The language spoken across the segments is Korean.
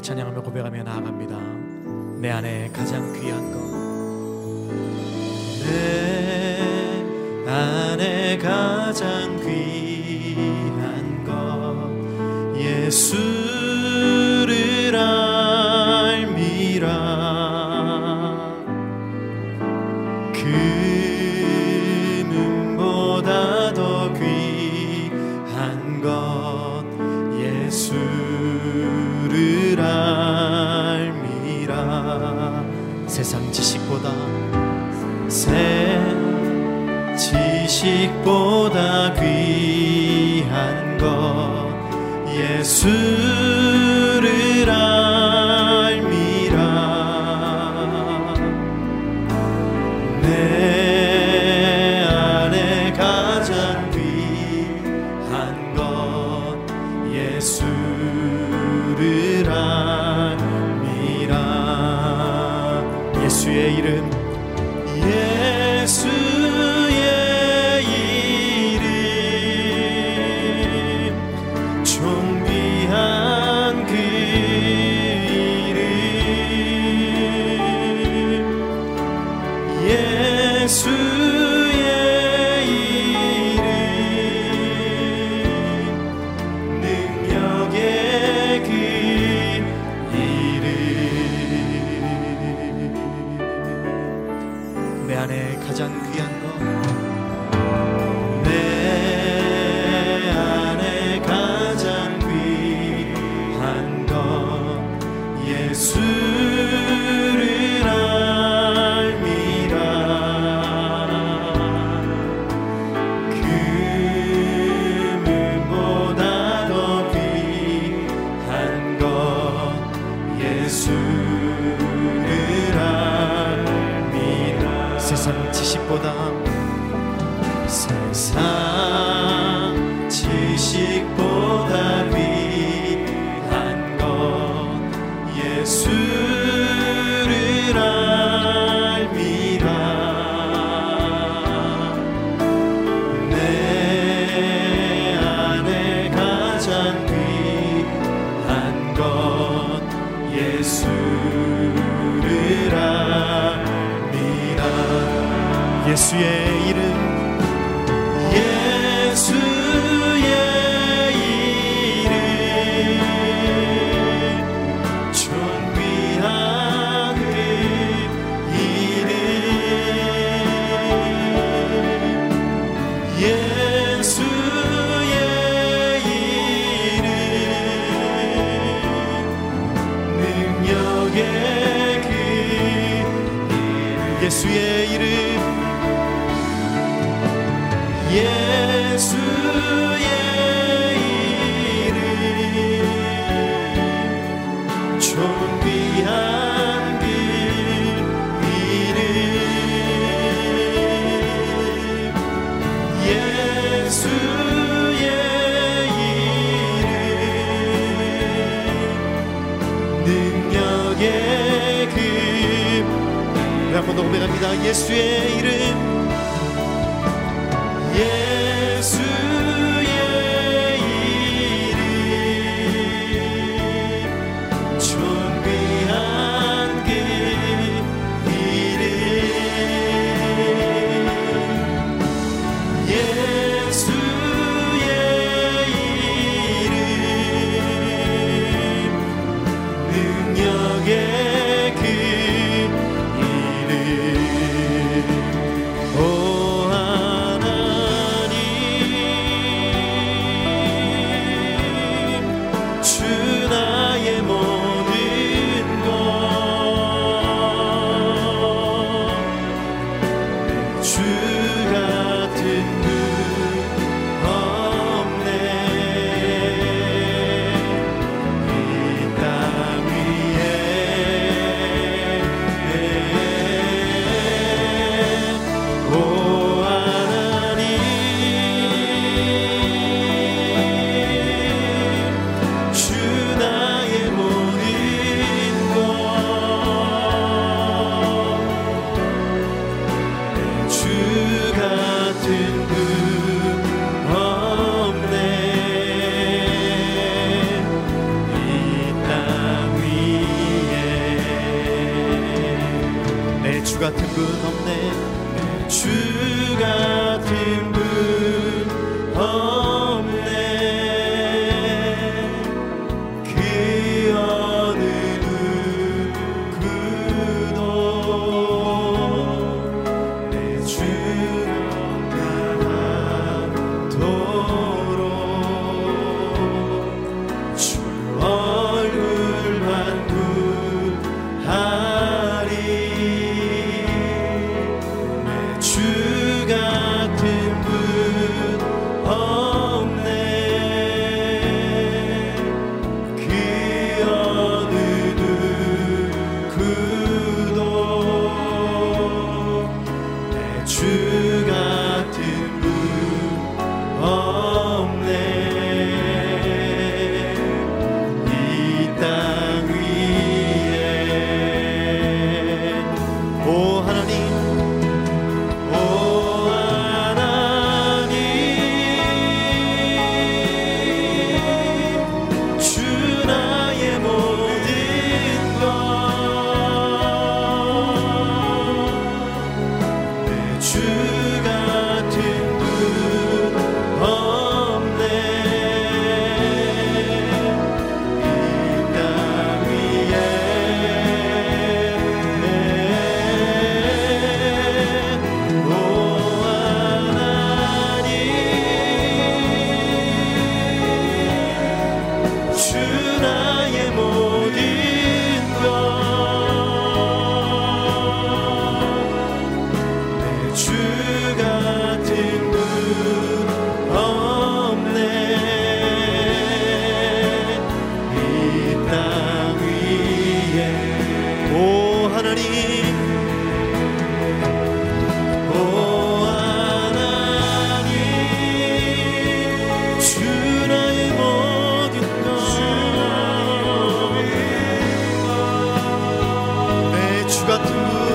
그렇게 찬양하며 고백하며 나아갑니다. 내 안에 가장 귀한 것. 내 안에 가장 귀한 것. 예수. 보다 귀한 것 예수 함께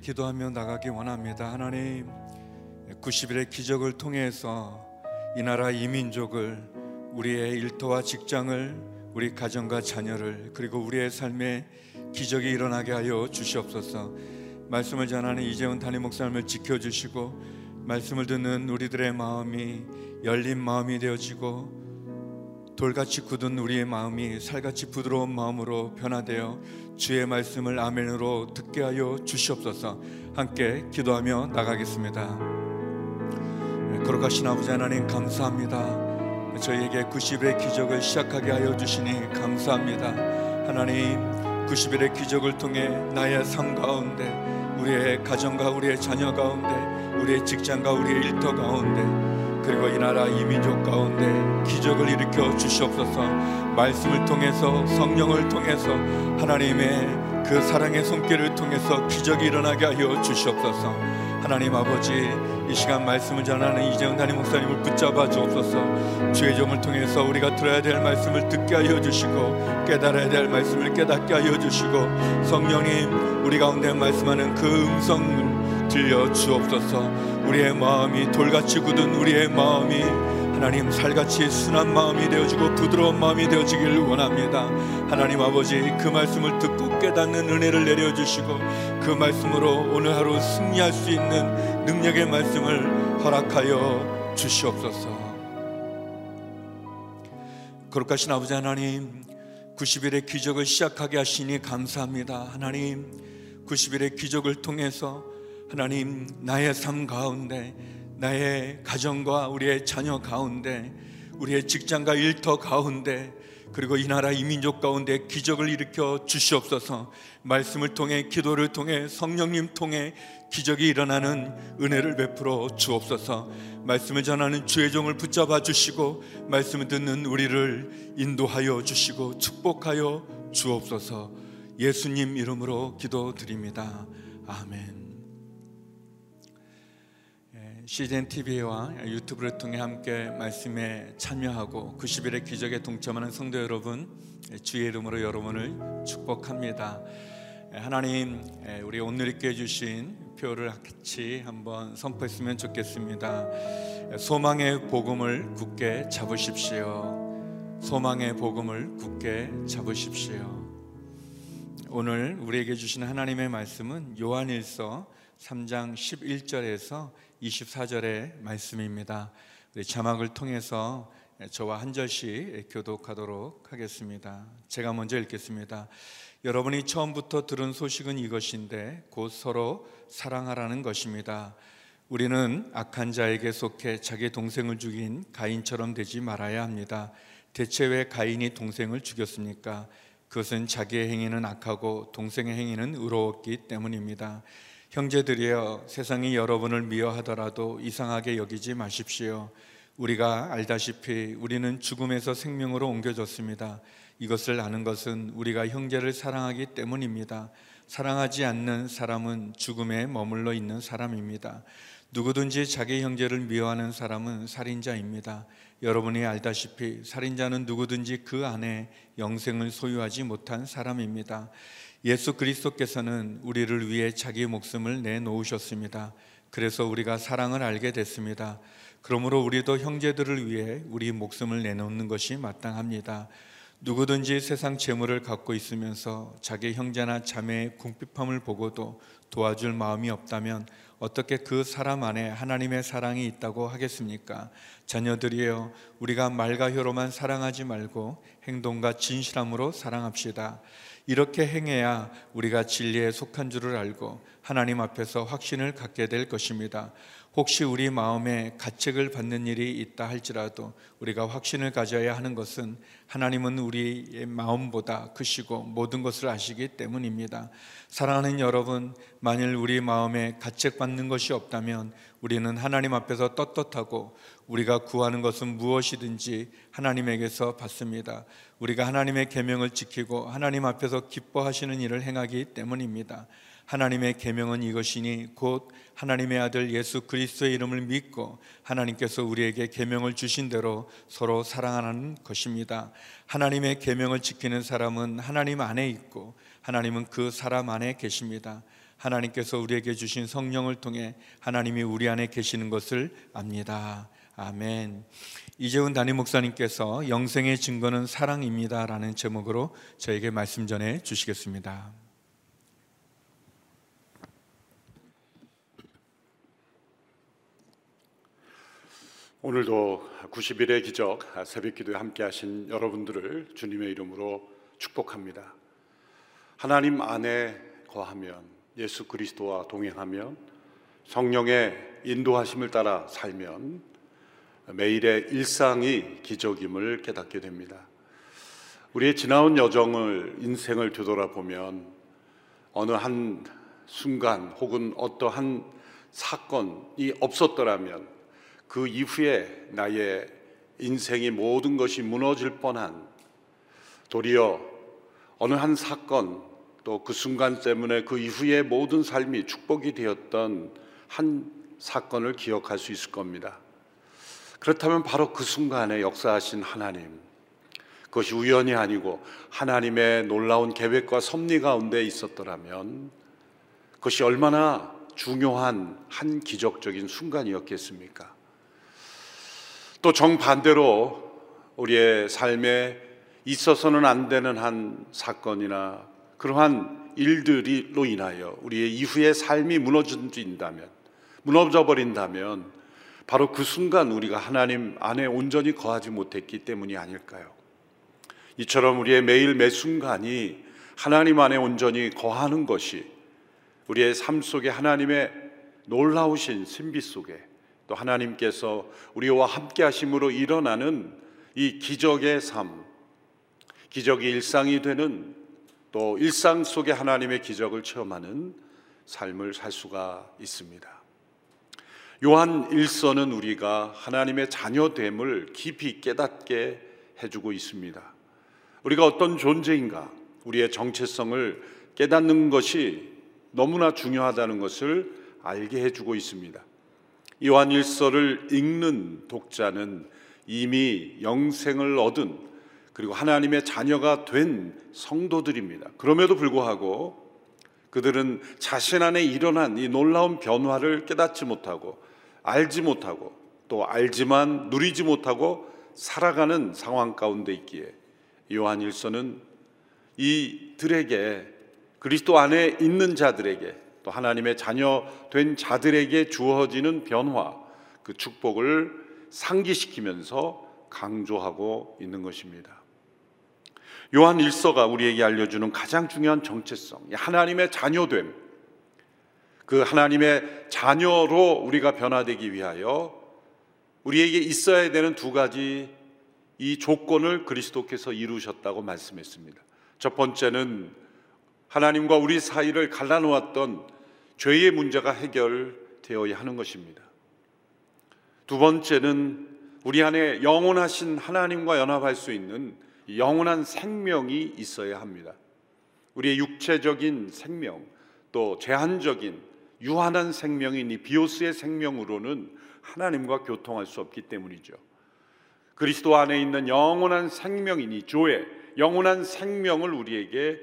기도하며 나가기 원합니다. 하나님, 90일의 기적을 통해서 이 나라 이민족을 우리의 일터와 직장을 우리 가정과 자녀를 그리고 우리의 삶에 기적이 일어나게 하여 주시옵소서. 말씀을 전하는 이재훈 담임 목사님을 지켜 주시고 말씀을 듣는 우리들의 마음이 열린 마음이 되어지고 돌같이 굳은 우리의 마음이 살같이 부드러운 마음으로 변화되어 주의 말씀을 아멘으로 듣게 하여 주시옵소서. 함께 기도하며 나가겠습니다. 네, 거룩하신 아버지 하나님 감사합니다. 저희에게 90일의 기적을 시작하게 하여 주시니 감사합니다. 하나님 90일의 기적을 통해 나의 삶 가운데 우리의 가정과 우리의 자녀 가운데 우리의 직장과 우리의 일터 가운데 그리고 이 나라 이 민족 가운데 기적을 일으켜 주시옵소서. 말씀을 통해서 성령을 통해서 하나님의 그 사랑의 손길을 통해서 기적이 일어나게 하여 주시옵소서. 하나님 아버지 이 시간 말씀을 전하는 이재영 담임 목사님을 붙잡아 주옵소서. 주의 점을 통해서 우리가 들어야 될 말씀을 듣게 하여 주시고 깨달아야 될 말씀을 깨닫게 하여 주시고 성령님 우리 가운데 말씀하는 그 음성을 들려 주옵소서 우리의 마음이 돌같이 굳은 우리의 마음이 하나님 살같이 순한 마음이 되어지고 부드러운 마음이 되어지길 원합니다. 하나님 아버지 그 말씀을 듣고 깨닫는 은혜를 내려주시고 그 말씀으로 오늘 하루 승리할 수 있는 능력의 말씀을 허락하여 주시옵소서. 거룩하신 아버지 하나님 90일의 기적을 시작하게 하시니 감사합니다. 하나님 90일의 기적을 통해서 하나님 나의 삶 가운데 나의 가정과 우리의 자녀 가운데 우리의 직장과 일터 가운데 그리고 이 나라 이민족 가운데 기적을 일으켜 주시옵소서. 말씀을 통해 기도를 통해 성령님 통해 기적이 일어나는 은혜를 베풀어 주옵소서. 말씀을 전하는 주의 종을 붙잡아 주시고 말씀을 듣는 우리를 인도하여 주시고 축복하여 주옵소서. 예수님 이름으로 기도드립니다. 아멘. CGN TV와 유튜브를 통해 함께 말씀에 참여하고 90일의 기적에 동참하는 성도 여러분 주의 이름으로 여러분을 축복합니다. 하나님 우리 오늘 있게 주신 표를 같이 한번 선포했으면 좋겠습니다. 소망의 복음을 굳게 잡으십시오. 소망의 복음을 굳게 잡으십시오. 오늘 우리에게 주신 하나님의 말씀은 요한일서 3장 11절에서 24절의 말씀입니다. 우리 자막을 통해서 저와 한 절씩 교독하도록 하겠습니다. 제가 먼저 읽겠습니다. 여러분이 처음부터 들은 소식은 이것인데 곧 서로 사랑하라는 것입니다. 우리는 악한 자에게 속해 자기 동생을 죽인 가인처럼 되지 말아야 합니다. 대체 왜 가인이 동생을 죽였습니까? 그것은 자기의 행위는 악하고 동생의 행위는 의로웠기 때문입니다. 형제들이여 세상이 여러분을 미워하더라도 이상하게 여기지 마십시오. 우리가 알다시피 우리는 죽음에서 생명으로 옮겨졌습니다. 이것을 아는 것은 우리가 형제를 사랑하기 때문입니다. 사랑하지 않는 사람은 죽음에 머물러 있는 사람입니다. 누구든지 자기 형제를 미워하는 사람은 살인자입니다. 여러분이 알다시피 살인자는 누구든지 그 안에 영생을 소유하지 못한 사람입니다. 예수 그리스도께서는 우리를 위해 자기 목숨을 내놓으셨습니다. 그래서 우리가 사랑을 알게 됐습니다. 그러므로 우리도 형제들을 위해 우리 목숨을 내놓는 것이 마땅합니다. 누구든지 세상 재물을 갖고 있으면서 자기 형제나 자매의 궁핍함을 보고도 도와줄 마음이 없다면 어떻게 그 사람 안에 하나님의 사랑이 있다고 하겠습니까? 자녀들이여 우리가 말과 혀로만 사랑하지 말고 행동과 진실함으로 사랑합시다. 이렇게 행해야 우리가 진리에 속한 줄을 알고 하나님 앞에서 확신을 갖게 될 것입니다. 혹시 우리 마음에 가책을 받는 일이 있다 할지라도 우리가 확신을 가져야 하는 것은 하나님은 우리의 마음보다 크시고 모든 것을 아시기 때문입니다. 사랑하는 여러분, 만일 우리 마음에 가책받는 것이 없다면 우리는 하나님 앞에서 떳떳하고 우리가 구하는 것은 무엇이든지 하나님에게서 받습니다. 우리가 하나님의 계명을 지키고 하나님 앞에서 기뻐하시는 일을 행하기 때문입니다. 하나님의 계명은 이것이니 곧 하나님의 아들 예수 그리스도의 이름을 믿고 하나님께서 우리에게 계명을 주신 대로 서로 사랑하는 것입니다. 하나님의 계명을 지키는 사람은 하나님 안에 있고 하나님은 그 사람 안에 계십니다. 하나님께서 우리에게 주신 성령을 통해 하나님이 우리 안에 계시는 것을 압니다. 아멘. 이재훈 담임 목사님께서 영생의 증거는 사랑입니다라는 제목으로 저에게 말씀 전해 주시겠습니다. 오늘도 90일의 기적 새벽 기도에 함께 하신 여러분들을 주님의 이름으로 축복합니다. 하나님 안에 거하면 예수 그리스도와 동행하면 성령의 인도하심을 따라 살면 매일의 일상이 기적임을 깨닫게 됩니다. 우리의 지나온 여정을 인생을 되돌아보면 어느 한 순간 혹은 어떠한 사건이 없었더라면 그 이후에 나의 인생의 모든 것이 무너질 뻔한 도리어 어느 한 사건 또 그 순간 때문에 그 이후의 모든 삶이 축복이 되었던 한 사건을 기억할 수 있을 겁니다. 그렇다면 바로 그 순간에 역사하신 하나님, 그것이 우연이 아니고 하나님의 놀라운 계획과 섭리 가운데 있었더라면 그것이 얼마나 중요한 한 기적적인 순간이었겠습니까? 또 정반대로 우리의 삶에 있어서는 안 되는 한 사건이나 그러한 일들로 인하여 우리의 이후의 삶이 무너진다면, 무너져 버린다면 바로 그 순간 우리가 하나님 안에 온전히 거하지 못했기 때문이 아닐까요? 이처럼 우리의 매일 매 순간이 하나님 안에 온전히 거하는 것이 우리의 삶 속에 하나님의 놀라우신 신비 속에 또 하나님께서 우리와 함께 하심으로 일어나는 이 기적의 삶, 기적이 일상이 되는 또 일상 속에 하나님의 기적을 체험하는 삶을 살 수가 있습니다. 요한 일서는 우리가 하나님의 자녀됨을 깊이 깨닫게 해주고 있습니다. 우리가 어떤 존재인가, 우리의 정체성을 깨닫는 것이 너무나 중요하다는 것을 알게 해주고 있습니다. 요한 일서를 읽는 독자는 이미 영생을 얻은 그리고 하나님의 자녀가 된 성도들입니다. 그럼에도 불구하고 그들은 자신 안에 일어난 이 놀라운 변화를 깨닫지 못하고 알지 못하고 또 알지만 누리지 못하고 살아가는 상황 가운데 있기에 요한 일서는 이들에게 그리스도 안에 있는 자들에게 또 하나님의 자녀 된 자들에게 주어지는 변화 그 축복을 상기시키면서 강조하고 있는 것입니다. 요한 일서가 우리에게 알려주는 가장 중요한 정체성, 하나님의 자녀됨, 그 하나님의 자녀로 우리가 변화되기 위하여 우리에게 있어야 되는 두 가지 이 조건을 그리스도께서 이루셨다고 말씀했습니다. 첫 번째는 하나님과 우리 사이를 갈라놓았던 죄의 문제가 해결되어야 하는 것입니다. 두 번째는 우리 안에 영원하신 하나님과 연합할 수 있는 영원한 생명이 있어야 합니다. 우리의 육체적인 생명, 또 제한적인 유한한 생명인 이 비오스의 생명으로는 하나님과 교통할 수 없기 때문이죠. 그리스도 안에 있는 영원한 생명이니 조의 영원한 생명을 우리에게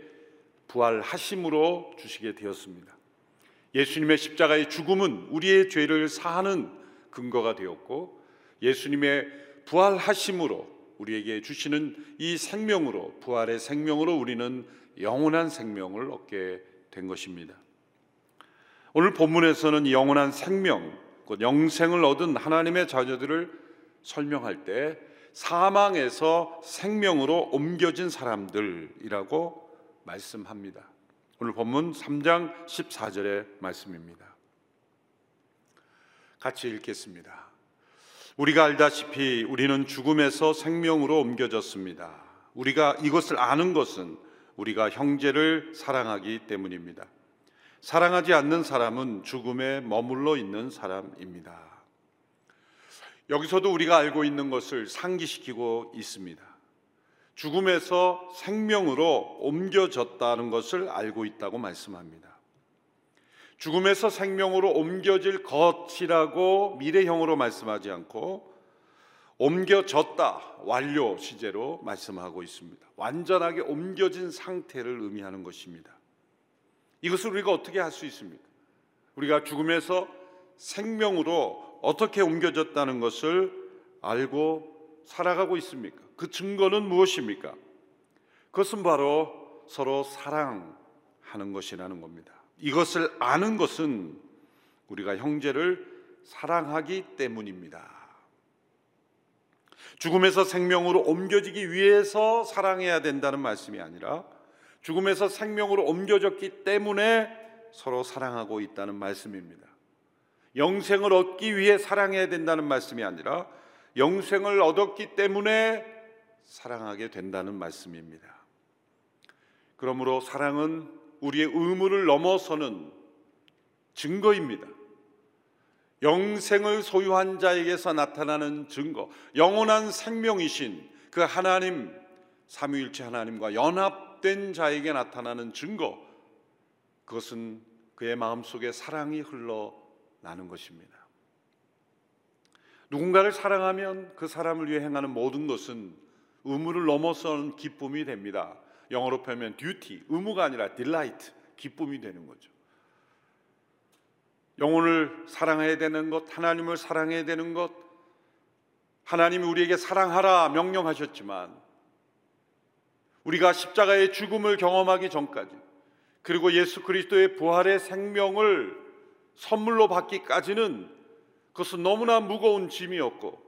부활하심으로 주시게 되었습니다. 예수님의 십자가의 죽음은 우리의 죄를 사하는 근거가 되었고 예수님의 부활하심으로 우리에게 주시는 이 생명으로 부활의 생명으로 우리는 영원한 생명을 얻게 된 것입니다. 오늘 본문에서는 영원한 생명, 곧 영생을 얻은 하나님의 자녀들을 설명할 때 사망에서 생명으로 옮겨진 사람들이라고 말씀합니다. 오늘 본문 3장 14절의 말씀입니다. 같이 읽겠습니다. 우리가 알다시피 우리는 죽음에서 생명으로 옮겨졌습니다. 우리가 이것을 아는 것은 우리가 형제를 사랑하기 때문입니다. 사랑하지 않는 사람은 죽음에 머물러 있는 사람입니다. 여기서도 우리가 알고 있는 것을 상기시키고 있습니다. 죽음에서 생명으로 옮겨졌다는 것을 알고 있다고 말씀합니다. 죽음에서 생명으로 옮겨질 것이라고 미래형으로 말씀하지 않고 옮겨졌다 완료 시제로 말씀하고 있습니다. 완전하게 옮겨진 상태를 의미하는 것입니다. 이것을 우리가 어떻게 할 수 있습니까? 우리가 죽음에서 생명으로 어떻게 옮겨졌다는 것을 알고 살아가고 있습니까? 그 증거는 무엇입니까? 그것은 바로 서로 사랑하는 것이라는 겁니다. 이것을 아는 것은 우리가 형제를 사랑하기 때문입니다. 죽음에서 생명으로 옮겨지기 위해서 사랑해야 된다는 말씀이 아니라 죽음에서 생명으로 옮겨졌기 때문에 서로 사랑하고 있다는 말씀입니다. 영생을 얻기 위해 사랑해야 된다는 말씀이 아니라 영생을 얻었기 때문에 사랑하게 된다는 말씀입니다. 그러므로 사랑은 우리의 의무를 넘어서는 증거입니다. 영생을 소유한 자에게서 나타나는 증거, 영원한 생명이신 그 하나님, 삼위일체 하나님과 연합 된 자에게 나타나는 증거, 그것은 그의 마음속에 사랑이 흘러나는 것입니다. 누군가를 사랑하면 그 사람을 위해 행하는 모든 것은 의무를 넘어서는 기쁨이 됩니다. 영어로 표현하면 duty, 의무가 아니라 delight, 기쁨이 되는 거죠. 영혼을 사랑해야 되는 것, 하나님을 사랑해야 되는 것, 하나님이 우리에게 사랑하라 명령하셨지만 우리가 십자가의 죽음을 경험하기 전까지 그리고 예수 그리스도의 부활의 생명을 선물로 받기까지는 그것은 너무나 무거운 짐이었고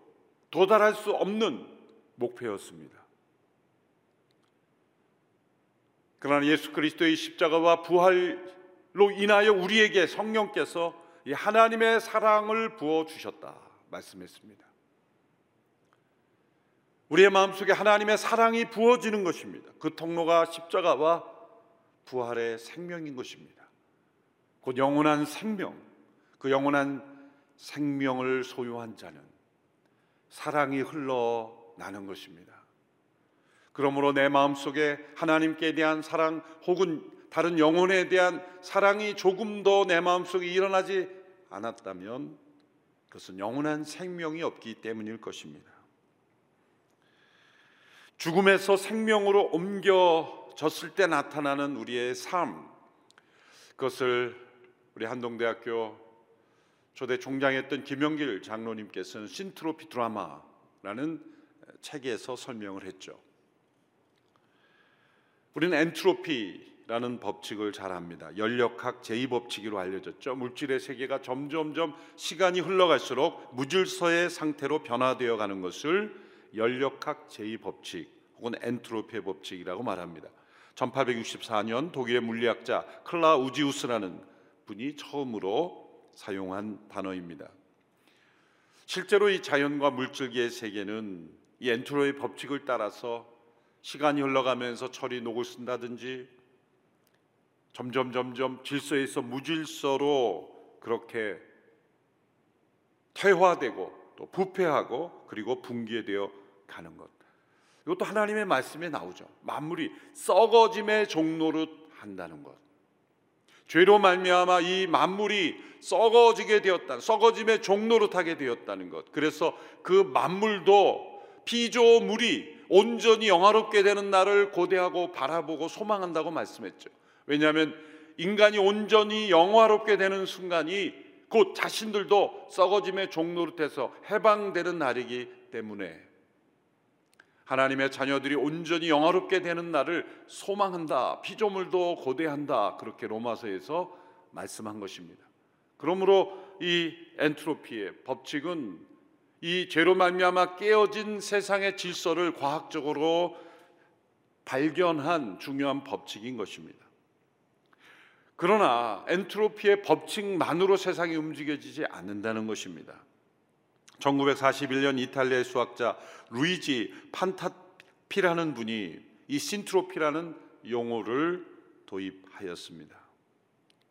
도달할 수 없는 목표였습니다. 그러나 예수 그리스도의 십자가와 부활로 인하여 우리에게 성령께서 하나님의 사랑을 부어 주셨다 말씀했습니다. 우리의 마음속에 하나님의 사랑이 부어지는 것입니다. 그 통로가 십자가와 부활의 생명인 것입니다. 곧 영원한 생명, 그 영원한 생명을 소유한 자는 사랑이 흘러나는 것입니다. 그러므로 내 마음속에 하나님께 대한 사랑 혹은 다른 영혼에 대한 사랑이 조금 더 내 마음속에 일어나지 않았다면 그것은 영원한 생명이 없기 때문일 것입니다. 죽음에서 생명으로 옮겨졌을 때 나타나는 우리의 삶 그것을 우리 한동대학교 초대 총장했던 김영길 장로님께서는 신트로피 드라마라는 책에서 설명을 했죠. 우리는 엔트로피라는 법칙을 잘 압니다. 연력학 제2법칙으로 알려졌죠. 물질의 세계가 점점점 시간이 흘러갈수록 무질서의 상태로 변화되어 가는 것을 연력학 제2법칙 혹은 엔트로피의 법칙이라고 말합니다. 1864년 독일의 물리학자 클라우지우스라는 분이 처음으로 사용한 단어입니다. 실제로 이 자연과 물질계의 세계는 이 엔트로의 법칙을 따라서 시간이 흘러가면서 철이 녹을 쓴다든지 점점 점점 질서에서 무질서로 그렇게 퇴화되고 또 부패하고 그리고 붕괴되어 가는 것. 이것도 하나님의 말씀에 나오죠. 만물이 썩어짐의 종로를 한다는 것. 죄로 말미암아 이 만물이 썩어지게 되었다. 썩어짐의 종로로 타게 되었다는 것. 그래서 그 만물도 피조물이 온전히 영화롭게 되는 날을 고대하고 바라보고 소망한다고 말씀했죠. 왜냐하면 인간이 온전히 영화롭게 되는 순간이 곧 자신들도 썩어짐의 종노릇해서 해방되는 날이기 때문에 하나님의 자녀들이 온전히 영화롭게 되는 날을 소망한다. 피조물도 고대한다. 그렇게 로마서에서 말씀한 것입니다. 그러므로 이 엔트로피의 법칙은 이 죄로 말미암아 깨어진 세상의 질서를 과학적으로 발견한 중요한 법칙인 것입니다. 그러나 엔트로피의 법칙만으로 세상이 움직여지지 않는다는 것입니다. 1941년 이탈리아의 수학자 루이지 판타피라는 분이 이 신트로피라는 용어를 도입하였습니다.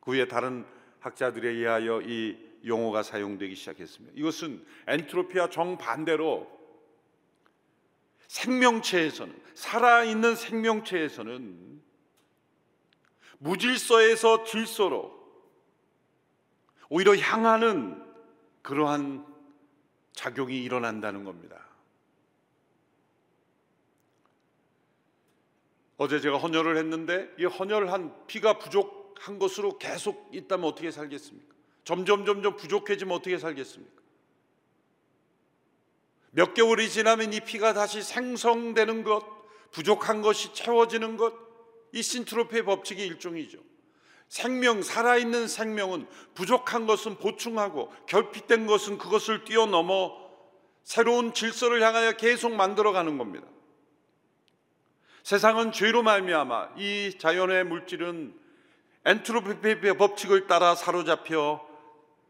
그 후에 다른 학자들에 의하여 이 용어가 사용되기 시작했습니다. 이것은 엔트로피와 정반대로 생명체에서는 살아있는 생명체에서는 무질서에서 질서로 오히려 향하는 그러한 작용이 일어난다는 겁니다. 어제 제가 헌혈을 했는데 이 헌혈한 피가 부족한 것으로 계속 있다면 어떻게 살겠습니까? 점점 점점 부족해지면 어떻게 살겠습니까? 몇 개월이 지나면 이 피가 다시 생성되는 것, 부족한 것이 채워지는 것, 이 신트로피의 법칙의 일종이죠. 생명, 살아있는 생명은 부족한 것은 보충하고 결핍된 것은 그것을 뛰어넘어 새로운 질서를 향하여 계속 만들어 가는 겁니다. 세상은 죄로 말미암아 이 자연의 물질은 엔트로피의 법칙을 따라 사로잡혀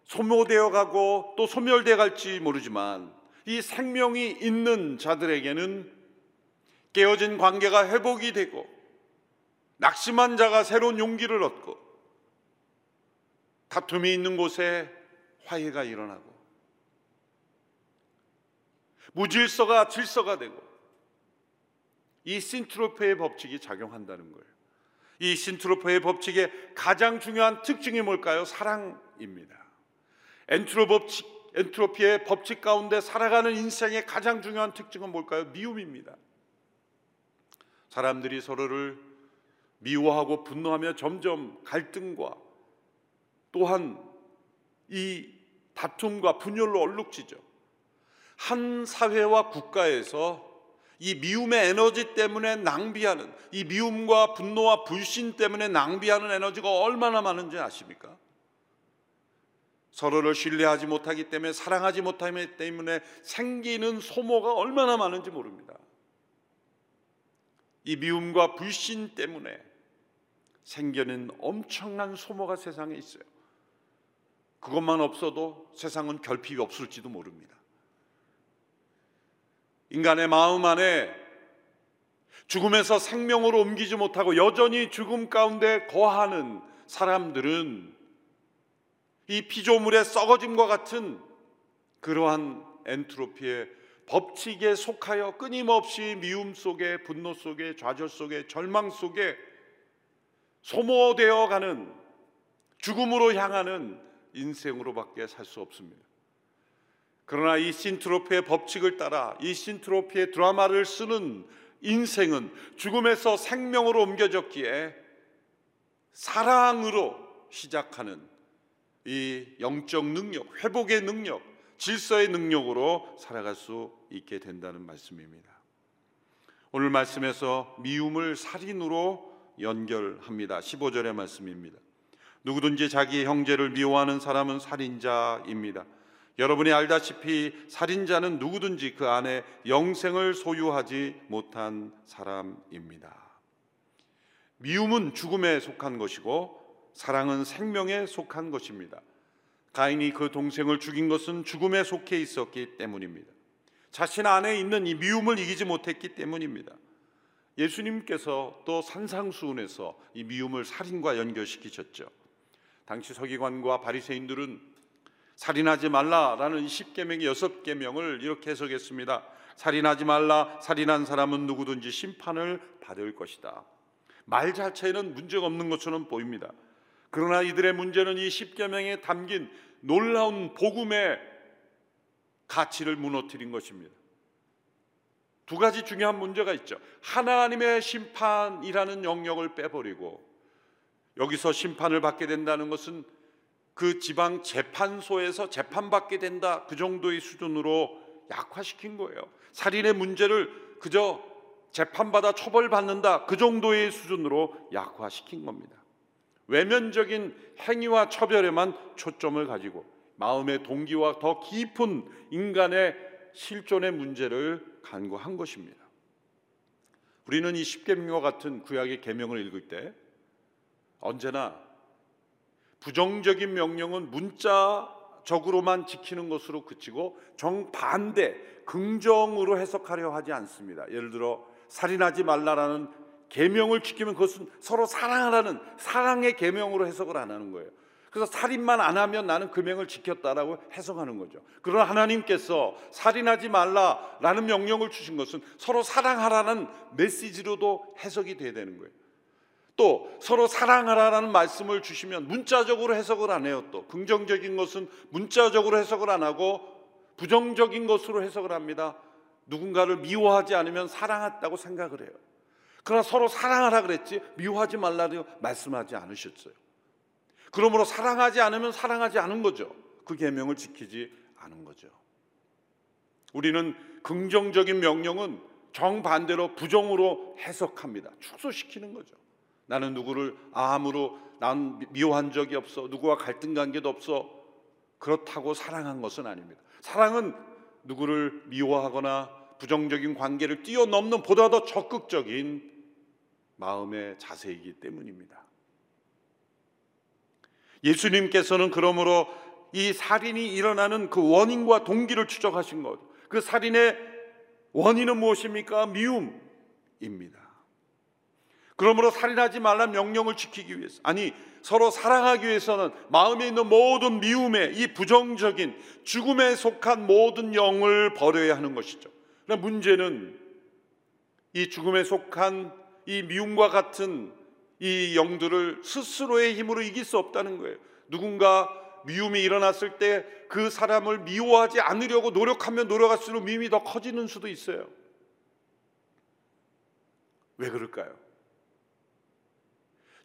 소모되어 가고 또 소멸되어 갈지 모르지만 이 생명이 있는 자들에게는 깨어진 관계가 회복이 되고 낙심한 자가 새로운 용기를 얻고 다툼이 있는 곳에 화해가 일어나고 무질서가 질서가 되고 이 신트로페의 법칙이 작용한다는 거예요. 이 신트로페의 법칙의 가장 중요한 특징이 뭘까요? 사랑입니다. 엔트로법칙, 엔트로피의 법칙 가운데 살아가는 인생의 가장 중요한 특징은 뭘까요? 미움입니다. 사람들이 서로를 미워하고 분노하며 점점 갈등과 또한 이 다툼과 분열로 얼룩지죠. 한 사회와 국가에서 이 미움의 에너지 때문에 낭비하는 이 미움과 분노와 불신 때문에 낭비하는 에너지가 얼마나 많은지 아십니까? 서로를 신뢰하지 못하기 때문에 사랑하지 못하기 때문에 생기는 소모가 얼마나 많은지 모릅니다. 이 미움과 불신 때문에 생겨는 엄청난 소모가 세상에 있어요. 그것만 없어도 세상은 결핍이 없을지도 모릅니다. 인간의 마음 안에 죽음에서 생명으로 옮기지 못하고 여전히 죽음 가운데 거하는 사람들은 이 피조물의 썩어짐과 같은 그러한 엔트로피의 법칙에 속하여 끊임없이 미움 속에 분노 속에 좌절 속에 절망 속에 소모되어 가는 죽음으로 향하는 인생으로밖에 살 수 없습니다. 그러나 이 신트로피의 법칙을 따라 이 신트로피의 드라마를 쓰는 인생은 죽음에서 생명으로 옮겨졌기에 사랑으로 시작하는 이 영적 능력, 회복의 능력, 질서의 능력으로 살아갈 수 있게 된다는 말씀입니다. 오늘 말씀에서 미움을 살인으로 연결합니다. 15절의 말씀입니다. 누구든지 자기 형제를 미워하는 사람은 살인자입니다. 여러분이 알다시피 살인자는 누구든지 그 안에 영생을 소유하지 못한 사람입니다. 미움은 죽음에 속한 것이고 사랑은 생명에 속한 것입니다. 가인이 그 동생을 죽인 것은 죽음에 속해 있었기 때문입니다. 자신 안에 있는 이 미움을 이기지 못했기 때문입니다. 예수님께서 또 산상수훈에서 이 미움을 살인과 연결시키셨죠. 당시 서기관과 바리새인들은 살인하지 말라라는 십계명의 여섯 계명을 이렇게 해석했습니다. 살인하지 말라. 살인한 사람은 누구든지 심판을 받을 것이다. 말 자체는 문제가 없는 것처럼 보입니다. 그러나 이들의 문제는 이 십계명에 담긴 놀라운 복음의 가치를 무너뜨린 것입니다. 두 가지 중요한 문제가 있죠. 하나님의 심판이라는 영역을 빼버리고 여기서 심판을 받게 된다는 것은 그 지방 재판소에서 재판받게 된다 그 정도의 수준으로 약화시킨 거예요. 살인의 문제를 그저 재판받아 처벌받는다 그 정도의 수준으로 약화시킨 겁니다. 외면적인 행위와 처벌에만 초점을 가지고 마음의 동기와 더 깊은 인간의 실존의 문제를 간구한 것입니다. 우리는 이 십계명과 같은 구약의 계명을 읽을 때 언제나 부정적인 명령은 문자적으로만 지키는 것으로 그치고 정반대 긍정으로 해석하려 하지 않습니다. 예를 들어 살인하지 말라라는 계명을 지키면 그것은 서로 사랑하라는 사랑의 계명으로 해석을 안 하는 거예요. 그래서 살인만 안 하면 나는 금명을 지켰다라고 해석하는 거죠. 그러나 하나님께서 살인하지 말라라는 명령을 주신 것은 서로 사랑하라는 메시지로도 해석이 돼야 되는 거예요. 또 서로 사랑하라는 말씀을 주시면 문자적으로 해석을 안 해요. 또 긍정적인 것은 문자적으로 해석을 안 하고 부정적인 것으로 해석을 합니다. 누군가를 미워하지 않으면 사랑했다고 생각을 해요. 그러나 서로 사랑하라 그랬지 미워하지 말라고 말씀하지 않으셨어요. 그러므로 사랑하지 않으면 사랑하지 않은 거죠. 그 계명을 지키지 않은 거죠. 우리는 긍정적인 명령은 정반대로 부정으로 해석합니다. 축소시키는 거죠. 나는 누구를 아무로 난 미워한 적이 없어. 누구와 갈등 관계도 없어. 그렇다고 사랑한 것은 아닙니다. 사랑은 누구를 미워하거나 부정적인 관계를 뛰어넘는 보다 더 적극적인 마음의 자세이기 때문입니다. 예수님께서는 그러므로 이 살인이 일어나는 그 원인과 동기를 추적하신 것. 그 살인의 원인은 무엇입니까? 미움입니다. 그러므로 살인하지 말란 명령을 지키기 위해서 아니 서로 사랑하기 위해서는 마음에 있는 모든 미움에 이 부정적인 죽음에 속한 모든 영을 버려야 하는 것이죠. 그러나 문제는 이 죽음에 속한 이 미움과 같은 이 영들을 스스로의 힘으로 이길 수 없다는 거예요. 누군가 미움이 일어났을 때 그 사람을 미워하지 않으려고 노력하면 노력할수록 미움이 더 커지는 수도 있어요. 왜 그럴까요?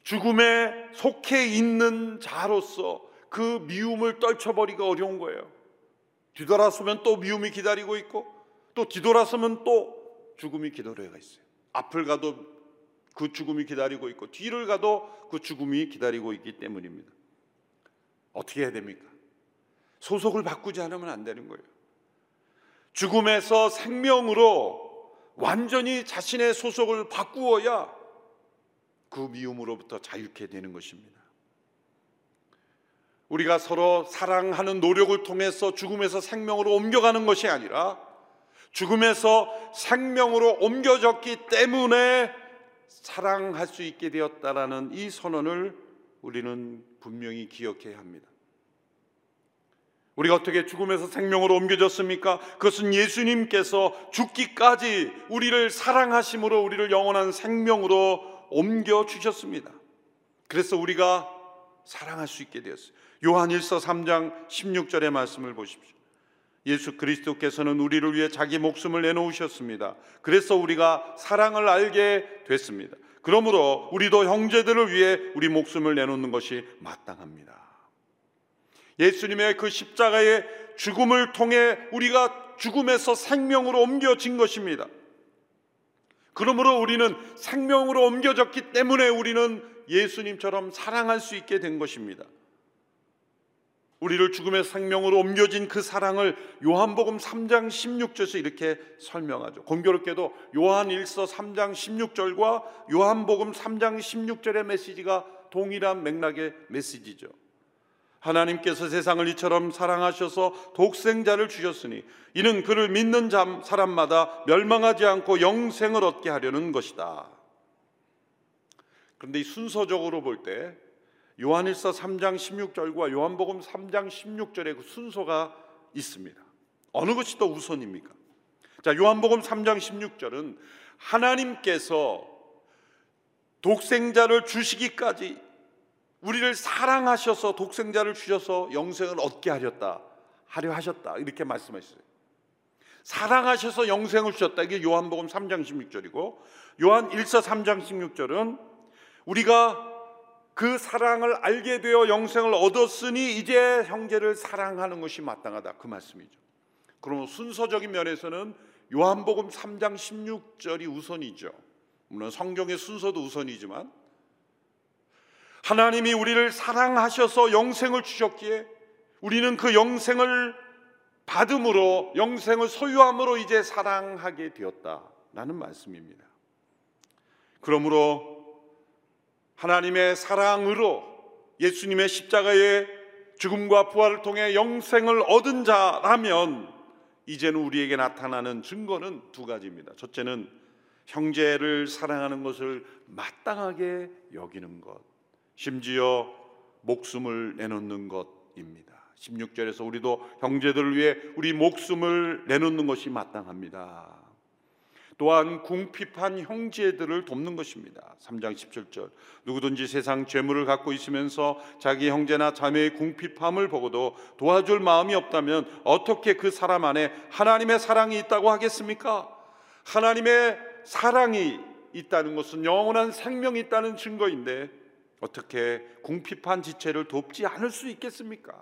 죽음에 속해 있는 자로서 그 미움을 떨쳐버리기가 어려운 거예요. 뒤돌아서면 또 미움이 기다리고 있고 또 뒤돌아서면 또 죽음이 기다려가 있어요. 앞을 가도 그 죽음이 기다리고 있고 뒤를 가도 그 죽음이 기다리고 있기 때문입니다. 어떻게 해야 됩니까? 소속을 바꾸지 않으면 안 되는 거예요. 죽음에서 생명으로 완전히 자신의 소속을 바꾸어야 그 미움으로부터 자유케 되는 것입니다. 우리가 서로 사랑하는 노력을 통해서 죽음에서 생명으로 옮겨가는 것이 아니라 죽음에서 생명으로 옮겨졌기 때문에 사랑할 수 있게 되었다라는 이 선언을 우리는 분명히 기억해야 합니다. 우리가 어떻게 죽음에서 생명으로 옮겨졌습니까? 그것은 예수님께서 죽기까지 우리를 사랑하심으로 우리를 영원한 생명으로 옮겨 주셨습니다. 그래서 우리가 사랑할 수 있게 되었어요. 요한 1서 3장 16절의 말씀을 보십시오. 예수 그리스도께서는 우리를 위해 자기 목숨을 내놓으셨습니다. 그래서 우리가 사랑을 알게 됐습니다. 그러므로 우리도 형제들을 위해 우리 목숨을 내놓는 것이 마땅합니다. 예수님의 그 십자가의 죽음을 통해 우리가 죽음에서 생명으로 옮겨진 것입니다. 그러므로 우리는 생명으로 옮겨졌기 때문에 우리는 예수님처럼 사랑할 수 있게 된 것입니다. 우리를 죽음의 생명으로 옮겨진 그 사랑을 요한복음 3장 16절에서 이렇게 설명하죠. 공교롭게도 요한 1서 3장 16절과 요한복음 3장 16절의 메시지가 동일한 맥락의 메시지죠. 하나님께서 세상을 이처럼 사랑하셔서 독생자를 주셨으니 이는 그를 믿는 사람마다 멸망하지 않고 영생을 얻게 하려는 것이다. 그런데 이 순서적으로 볼 때 요한일서 3장 16절과 요한복음 3장 16절의 그 순서가 있습니다. 어느 것이 더 우선입니까? 자, 요한복음 3장 16절은 하나님께서 독생자를 주시기까지 우리를 사랑하셔서 독생자를 주셔서 영생을 얻게 하렸다. 하려 하셨다. 이렇게 말씀하셨어요. 사랑하셔서 영생을 주셨다. 이게 요한복음 3장 16절이고 요한 1서 3장 16절은 우리가 그 사랑을 알게 되어 영생을 얻었으니 이제 형제를 사랑하는 것이 마땅하다. 그 말씀이죠. 그럼 순서적인 면에서는 요한복음 3장 16절이 우선이죠. 물론 성경의 순서도 우선이지만 하나님이 우리를 사랑하셔서 영생을 주셨기에 우리는 그 영생을 받음으로 영생을 소유함으로 이제 사랑하게 되었다라는 말씀입니다. 그러므로 하나님의 사랑으로 예수님의 십자가의 죽음과 부활을 통해 영생을 얻은 자라면 이제는 우리에게 나타나는 증거는 두 가지입니다. 첫째는 형제를 사랑하는 것을 마땅하게 여기는 것. 심지어 목숨을 내놓는 것입니다. 16절에서 우리도 형제들을 위해 우리 목숨을 내놓는 것이 마땅합니다. 또한 궁핍한 형제들을 돕는 것입니다. 3장 17절. 누구든지 세상 재물을 갖고 있으면서 자기 형제나 자매의 궁핍함을 보고도 도와줄 마음이 없다면 어떻게 그 사람 안에 하나님의 사랑이 있다고 하겠습니까? 하나님의 사랑이 있다는 것은 영원한 생명이 있다는 증거인데 어떻게 궁핍한 지체를 돕지 않을 수 있겠습니까?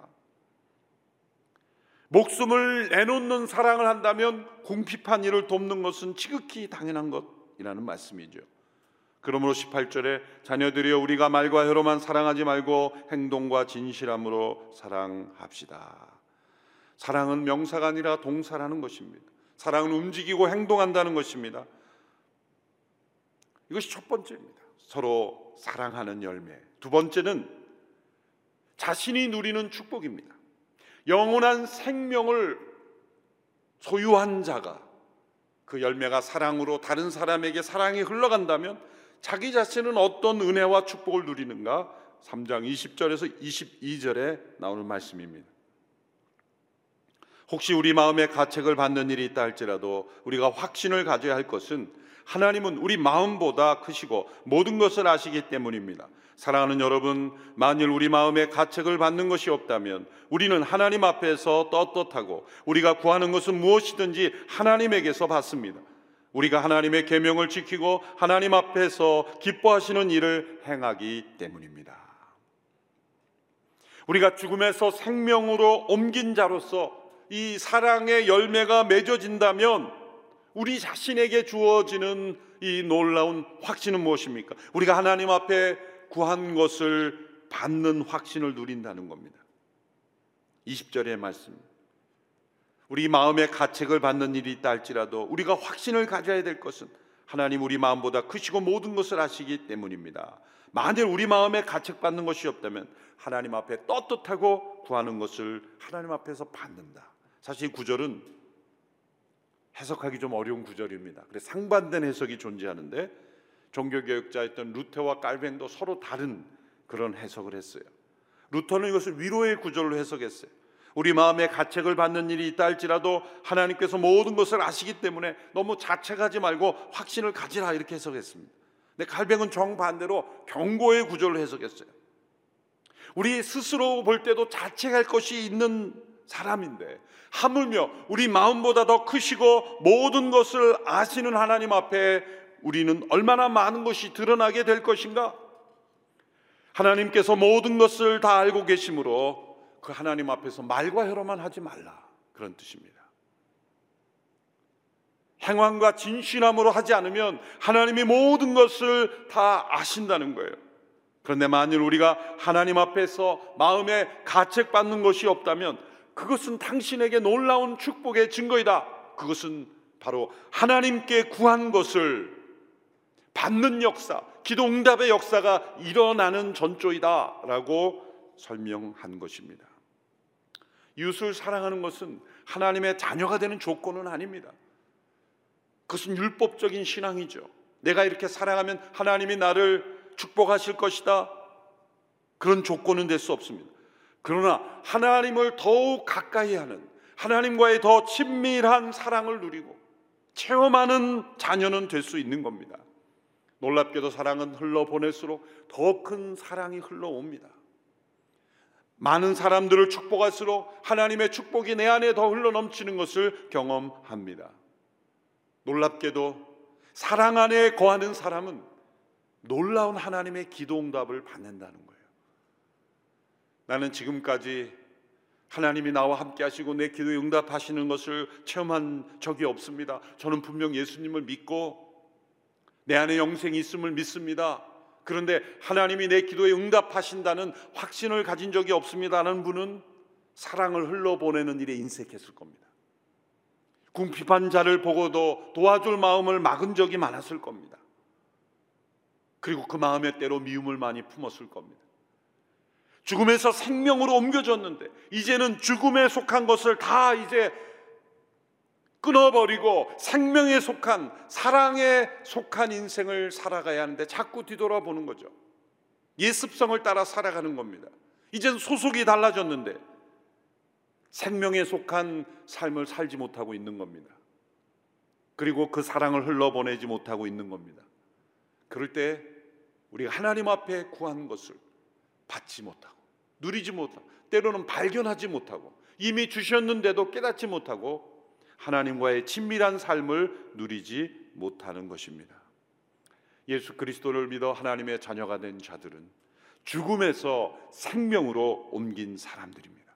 목숨을 내놓는 사랑을 한다면 궁핍한 이를 돕는 것은 지극히 당연한 것이라는 말씀이죠. 그러므로 18절에 자녀들이여 우리가 말과 혀로만 사랑하지 말고 행동과 진실함으로 사랑합시다. 사랑은 명사가 아니라 동사라는 것입니다. 사랑은 움직이고 행동한다는 것입니다. 이것이 첫 번째입니다. 서로 사랑하는 열매. 두 번째는 자신이 누리는 축복입니다. 영원한 생명을 소유한 자가 그 열매가 사랑으로 다른 사람에게 사랑이 흘러간다면 자기 자신은 어떤 은혜와 축복을 누리는가? 3장 20절에서 22절에 나오는 말씀입니다. 혹시 우리 마음에 가책을 받는 일이 있다 할지라도 우리가 확신을 가져야 할 것은 하나님은 우리 마음보다 크시고 모든 것을 아시기 때문입니다. 사랑하는 여러분, 만일 우리 마음에 가책을 받는 것이 없다면 우리는 하나님 앞에서 떳떳하고 우리가 구하는 것은 무엇이든지 하나님에게서 받습니다. 우리가 하나님의 계명을 지키고 하나님 앞에서 기뻐하시는 일을 행하기 때문입니다. 우리가 죽음에서 생명으로 옮긴 자로서 이 사랑의 열매가 맺어진다면 우리 자신에게 주어지는 이 놀라운 확신은 무엇입니까? 우리가 하나님 앞에 구한 것을 받는 확신을 누린다는 겁니다. 20절의 말씀. 우리 마음에 가책을 받는 일이 있다 할지라도 우리가 확신을 가져야 될 것은 하나님 우리 마음보다 크시고 모든 것을 아시기 때문입니다. 만일 우리 마음에 가책받는 것이 없다면 하나님 앞에 떳떳하고 구하는 것을 하나님 앞에서 받는다. 사실 구절은 해석하기 좀 어려운 구절입니다. 그래서 상반된 해석이 존재하는데 종교개혁자였던 루테와 깔뱅도 서로 다른 그런 해석을 했어요. 루터는 이것을 위로의 구절로 해석했어요. 우리 마음에 가책을 받는 일이 있다 할지라도 하나님께서 모든 것을 아시기 때문에 너무 자책하지 말고 확신을 가지라 이렇게 해석했습니다. 근데 갈뱅은 정반대로 경고의 구절로 해석했어요. 우리 스스로 볼 때도 자책할 것이 있는 사람인데 하물며 우리 마음보다 더 크시고 모든 것을 아시는 하나님 앞에 우리는 얼마나 많은 것이 드러나게 될 것인가? 하나님께서 모든 것을 다 알고 계심으로 그 하나님 앞에서 말과 혀로만 하지 말라. 그런 뜻입니다. 행함과 진실함으로 하지 않으면 하나님이 모든 것을 다 아신다는 거예요. 그런데 만일 우리가 하나님 앞에서 마음에 가책받는 것이 없다면 그것은 당신에게 놀라운 축복의 증거이다. 그것은 바로 하나님께 구한 것을 받는 역사, 기도 응답의 역사가 일어나는 전조이다라고 설명한 것입니다. 이웃을 사랑하는 것은 하나님의 자녀가 되는 조건은 아닙니다. 그것은 율법적인 신앙이죠. 내가 이렇게 사랑하면 하나님이 나를 축복하실 것이다. 그런 조건은 될 수 없습니다. 그러나 하나님을 더욱 가까이 하는 하나님과의 더 친밀한 사랑을 누리고 체험하는 자녀는 될 수 있는 겁니다. 놀랍게도 사랑은 흘러보낼수록 더 큰 사랑이 흘러옵니다. 많은 사람들을 축복할수록 하나님의 축복이 내 안에 더 흘러넘치는 것을 경험합니다. 놀랍게도 사랑 안에 거하는 사람은 놀라운 하나님의 기도 응답을 받는다는 거예요. 나는 지금까지 하나님이 나와 함께 하시고 내 기도에 응답하시는 것을 체험한 적이 없습니다. 저는 분명 예수님을 믿고 내 안에 영생이 있음을 믿습니다. 그런데 하나님이 내 기도에 응답하신다는 확신을 가진 적이 없습니다라는 분은 사랑을 흘러보내는 일에 인색했을 겁니다. 궁핍한 자를 보고도 도와줄 마음을 막은 적이 많았을 겁니다. 그리고 그 마음의 때로 미움을 많이 품었을 겁니다. 죽음에서 생명으로 옮겨졌는데 이제는 죽음에 속한 것을 다 이제 끊어버리고 생명에 속한 사랑에 속한 인생을 살아가야 하는데 자꾸 뒤돌아보는 거죠. 예습성을 따라 살아가는 겁니다. 이젠 소속이 달라졌는데 생명에 속한 삶을 살지 못하고 있는 겁니다. 그리고 그 사랑을 흘러보내지 못하고 있는 겁니다. 그럴 때 우리가 하나님 앞에 구한 것을 받지 못하고 누리지 못하고 때로는 발견하지 못하고 이미 주셨는데도 깨닫지 못하고 하나님과의 친밀한 삶을 누리지 못하는 것입니다. 예수 그리스도를 믿어 하나님의 자녀가 된 자들은 죽음에서 생명으로 옮긴 사람들입니다.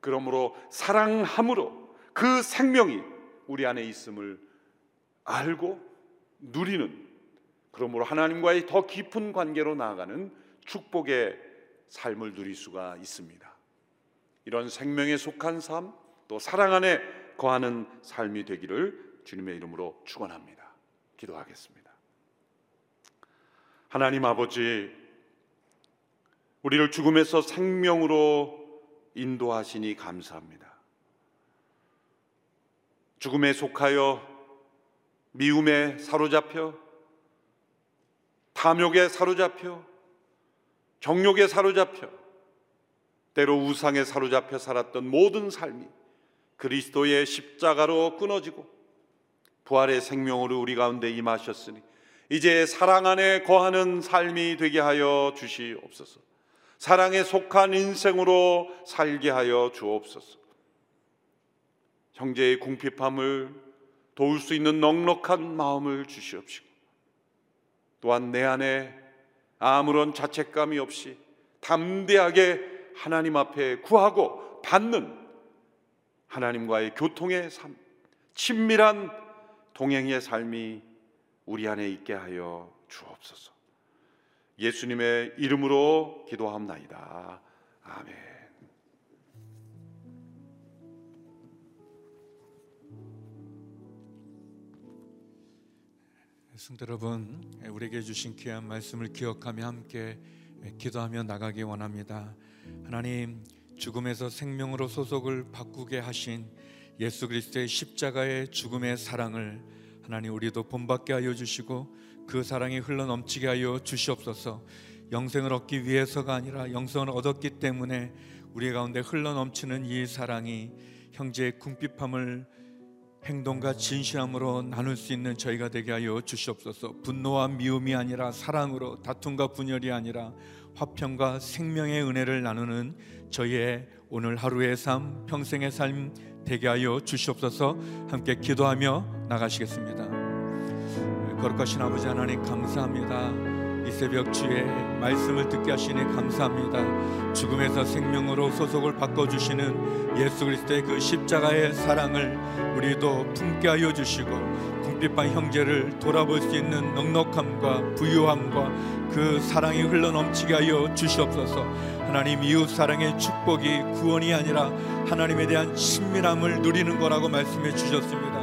그러므로 사랑함으로 그 생명이 우리 안에 있음을 알고 누리는 그러므로 하나님과의 더 깊은 관계로 나아가는 축복의 삶을 누릴 수가 있습니다. 이런 생명에 속한 삶, 또 사랑 안에 거하는 삶이 되기를 주님의 이름으로 축원합니다. 기도하겠습니다. 하나님 아버지, 우리를 죽음에서 생명으로 인도하시니 감사합니다. 죽음에 속하여 미움에 사로잡혀 탐욕에 사로잡혀 정욕에 사로잡혀 때로 우상에 사로잡혀 살았던 모든 삶이 그리스도의 십자가로 끊어지고 부활의 생명으로 우리 가운데 임하셨으니 이제 사랑 안에 거하는 삶이 되게 하여 주시옵소서. 사랑에 속한 인생으로 살게 하여 주옵소서. 형제의 궁핍함을 도울 수 있는 넉넉한 마음을 주시옵시고 또한 내 안에 아무런 자책감이 없이 담대하게 하나님 앞에 구하고 받는 하나님과의 교통의 삶, 친밀한 동행의 삶이 우리 안에 있게 하여 주옵소서. 예수님의 이름으로 기도합나이다. 아멘. 성도 여러분, 우리에게 주신 귀한 말씀을 기억하며 함께 기도하며 나가기 원합니다. 하나님, 죽음에서 생명으로 소속을 바꾸게 하신 예수 그리스도의 십자가의 죽음의 사랑을 하나님 우리도 본받게 하여 주시고 그 사랑이 흘러 넘치게 하여 주시옵소서. 영생을 얻기 위해서가 아니라 영생을 얻었기 때문에 우리 가운데 흘러 넘치는 이 사랑이 형제의 궁핍함을 행동과 진실함으로 나눌 수 있는 저희가 되게 하여 주시옵소서. 분노와 미움이 아니라 사랑으로 다툼과 분열이 아니라 화평과 생명의 은혜를 나누는 저희의 오늘 하루의 삶, 평생의 삶 되게 하여 주시옵소서. 함께 기도하며 나가시겠습니다. 거룩하신 아버지 하나님 감사합니다. 이 새벽 주에 말씀을 듣게 하시니 감사합니다. 죽음에서 생명으로 소속을 바꿔 주시는 예수 그리스도의 그 십자가의 사랑을 우리도 품게 하여 주시고 궁핍한 형제를 돌아볼 수 있는 넉넉함과 부유함과 그 사랑이 흘러 넘치게 하여 주시옵소서. 하나님 이웃 사랑의 축복이 구원이 아니라 하나님에 대한 친밀함을 누리는 거라고 말씀해 주셨습니다.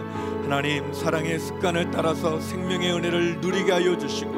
하나님 사랑의 습관을 따라서 생명의 은혜를 누리게 하여 주시고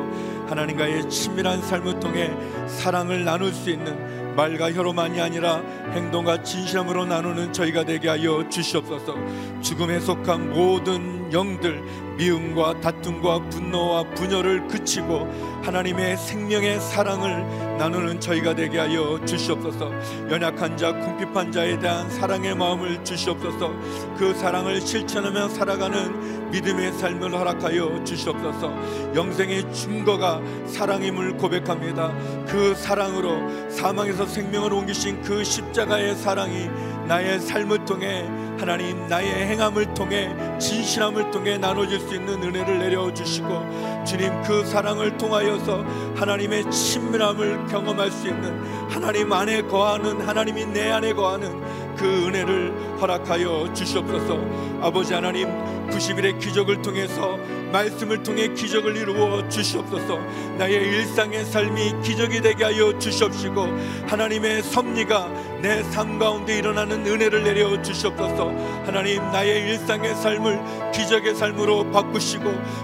하나님과의 친밀한 삶을 통해 사랑을 나눌 수 있는 말과 혀로만이 아니라 행동과 진심으로 나누는 저희가 되게 하여 주시옵소서. 죽음에 속한 모든 영들 미움과 다툼과 분노와 분열을 그치고 하나님의 생명의 사랑을 나누는 저희가 되게 하여 주시옵소서. 연약한 자, 궁핍한 자에 대한 사랑의 마음을 주시옵소서. 그 사랑을 실천하며 살아가는 믿음의 삶을 허락하여 주시옵소서. 영생의 증거가 사랑임을 고백합니다. 그 사랑으로 사망에서 생명을 옮기신 그 십자가의 사랑이 나의 삶을 통해 하나님 나의 행함을 통해 진실함을 통해 나눠질 수 있는 은혜를 내려 주시고 주님 그 사랑을 통하여서 하나님의 친밀함을 경험할 수 있는 하나님 안에 거하는 하나님이 내 안에 거하는 그 은혜를 허락하여 주시옵소서. 아버지 하나님 90일의 기적을 통해서 말씀을 통해 기적을 이루어 주시옵소서. 나의 일상의 삶이 기적이 되게 하여 주시옵시고 하나님의 섭리가 내 삶 가운데 일어나는 은혜를 내려 주시옵소서. 하나님 나의 일상의 삶을 기적의 삶으로 바꾸시고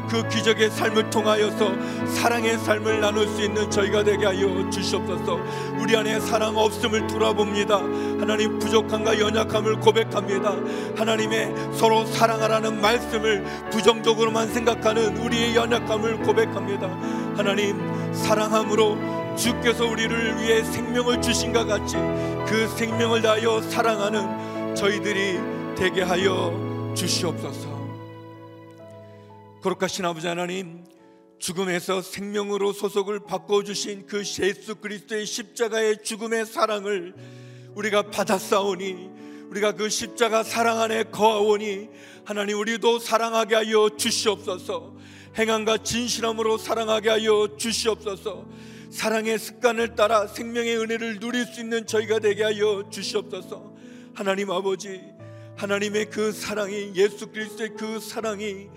그 기적의 삶을 통하여서 사랑의 삶을 나눌 수 있는 저희가 되게 하여 주시옵소서. 우리 안에 사랑 없음을 돌아봅니다. 하나님 부족함과 연약함을 고백 합니다 하나님의 서로 사랑하라는 말씀을 부정적으로만 생각하는 우리의 연약함을 고백합니다 하나님 사랑함으로 주께서 우리를 위해 생명을 주신 것 같이 그 생명을 다하여 사랑하는 저희들이 되게 하여 주시옵소서. 거룩하신 아버지 하나님, 죽음에서 생명으로 소속을 바꿔 주신 그 예수 그리스도의 십자가의 죽음의 사랑을 우리가 받았사오니 우리가 그 십자가 사랑 안에 거하오니 하나님 우리도 사랑하게 하여 주시옵소서. 행함과 진실함으로 사랑하게 하여 주시옵소서. 사랑의 습관을 따라 생명의 은혜를 누릴 수 있는 저희가 되게 하여 주시옵소서. 하나님 아버지, 하나님의 그 사랑이 예수 그리스도의 그 사랑이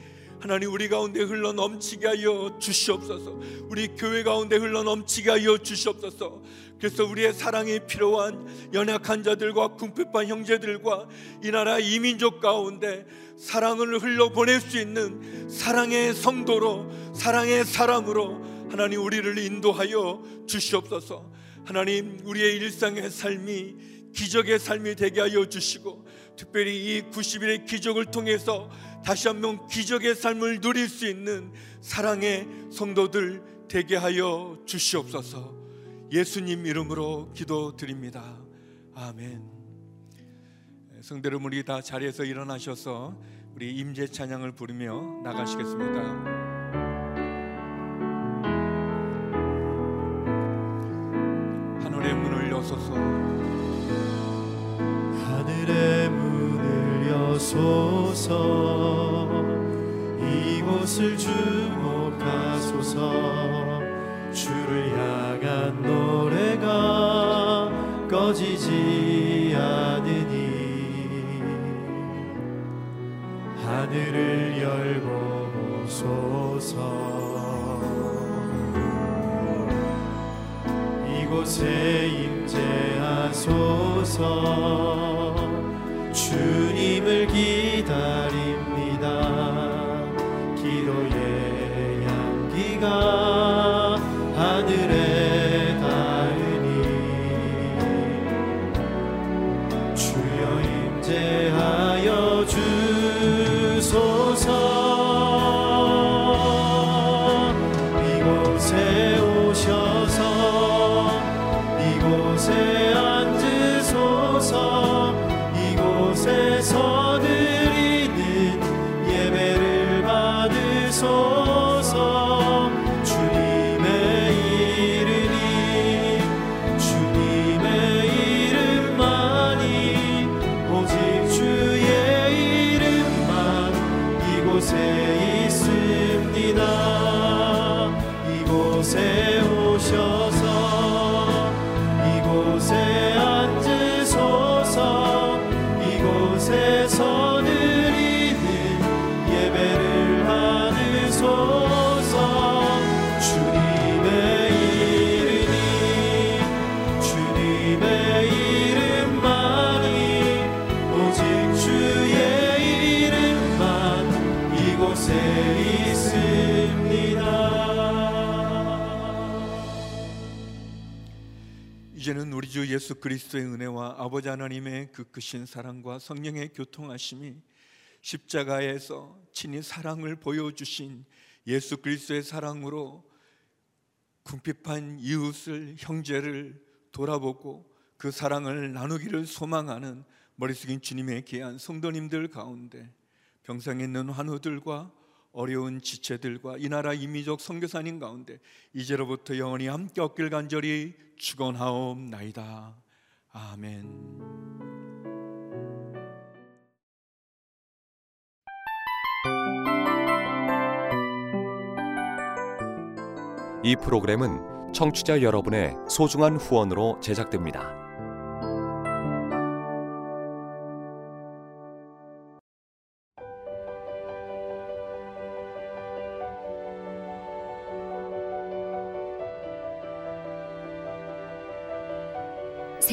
하나님 우리 가운데 흘러 넘치게 하여 주시옵소서. 우리 교회 가운데 흘러 넘치게 하여 주시옵소서. 그래서 우리의 사랑이 필요한 연약한 자들과 궁핍한 형제들과 이 나라 이민족 가운데 사랑을 흘러 보낼 수 있는 사랑의 성도로 사랑의 사람으로 하나님 우리를 인도하여 주시옵소서. 하나님 우리의 일상의 삶이 기적의 삶이 되게 하여 주시고 특별히 이 90일의 기적을 통해서 다시 한번 기적의 삶을 누릴 수 있는 사랑의 성도들 되게 하여 주시옵소서. 예수님 이름으로 기도드립니다. 아멘. 성대로 우리 다 자리에서 일어나셔서 우리 임재 찬양을 부르며 나가시겠습니다. 하늘의 문을 여소서 하늘의 여소서 이곳을 주목하소서. 주를 향한 노래가 꺼지지 않으니 하늘을 열고 오소서. 이곳에 임재하소서 주님을 기다립니다. 기도의 향기가 예수 그리스도의 은혜와 아버지 하나님의 그 크신 사랑과 성령의 교통하심이 십자가에서 친히 사랑을 보여주신 예수 그리스도의 사랑으로 궁핍한 이웃을 형제를 돌아보고 그 사랑을 나누기를 소망하는 머리 숙인 주님의 귀한 성도님들 가운데 병상에 있는 환우들과 어려운 지체들과 이 나라 이미족 선교사님 가운데 이제로부터 영원히 함께 얻길 간절히 축원하옵나이다. 아멘. 이 프로그램은 청취자 여러분의 소중한 후원으로 제작됩니다.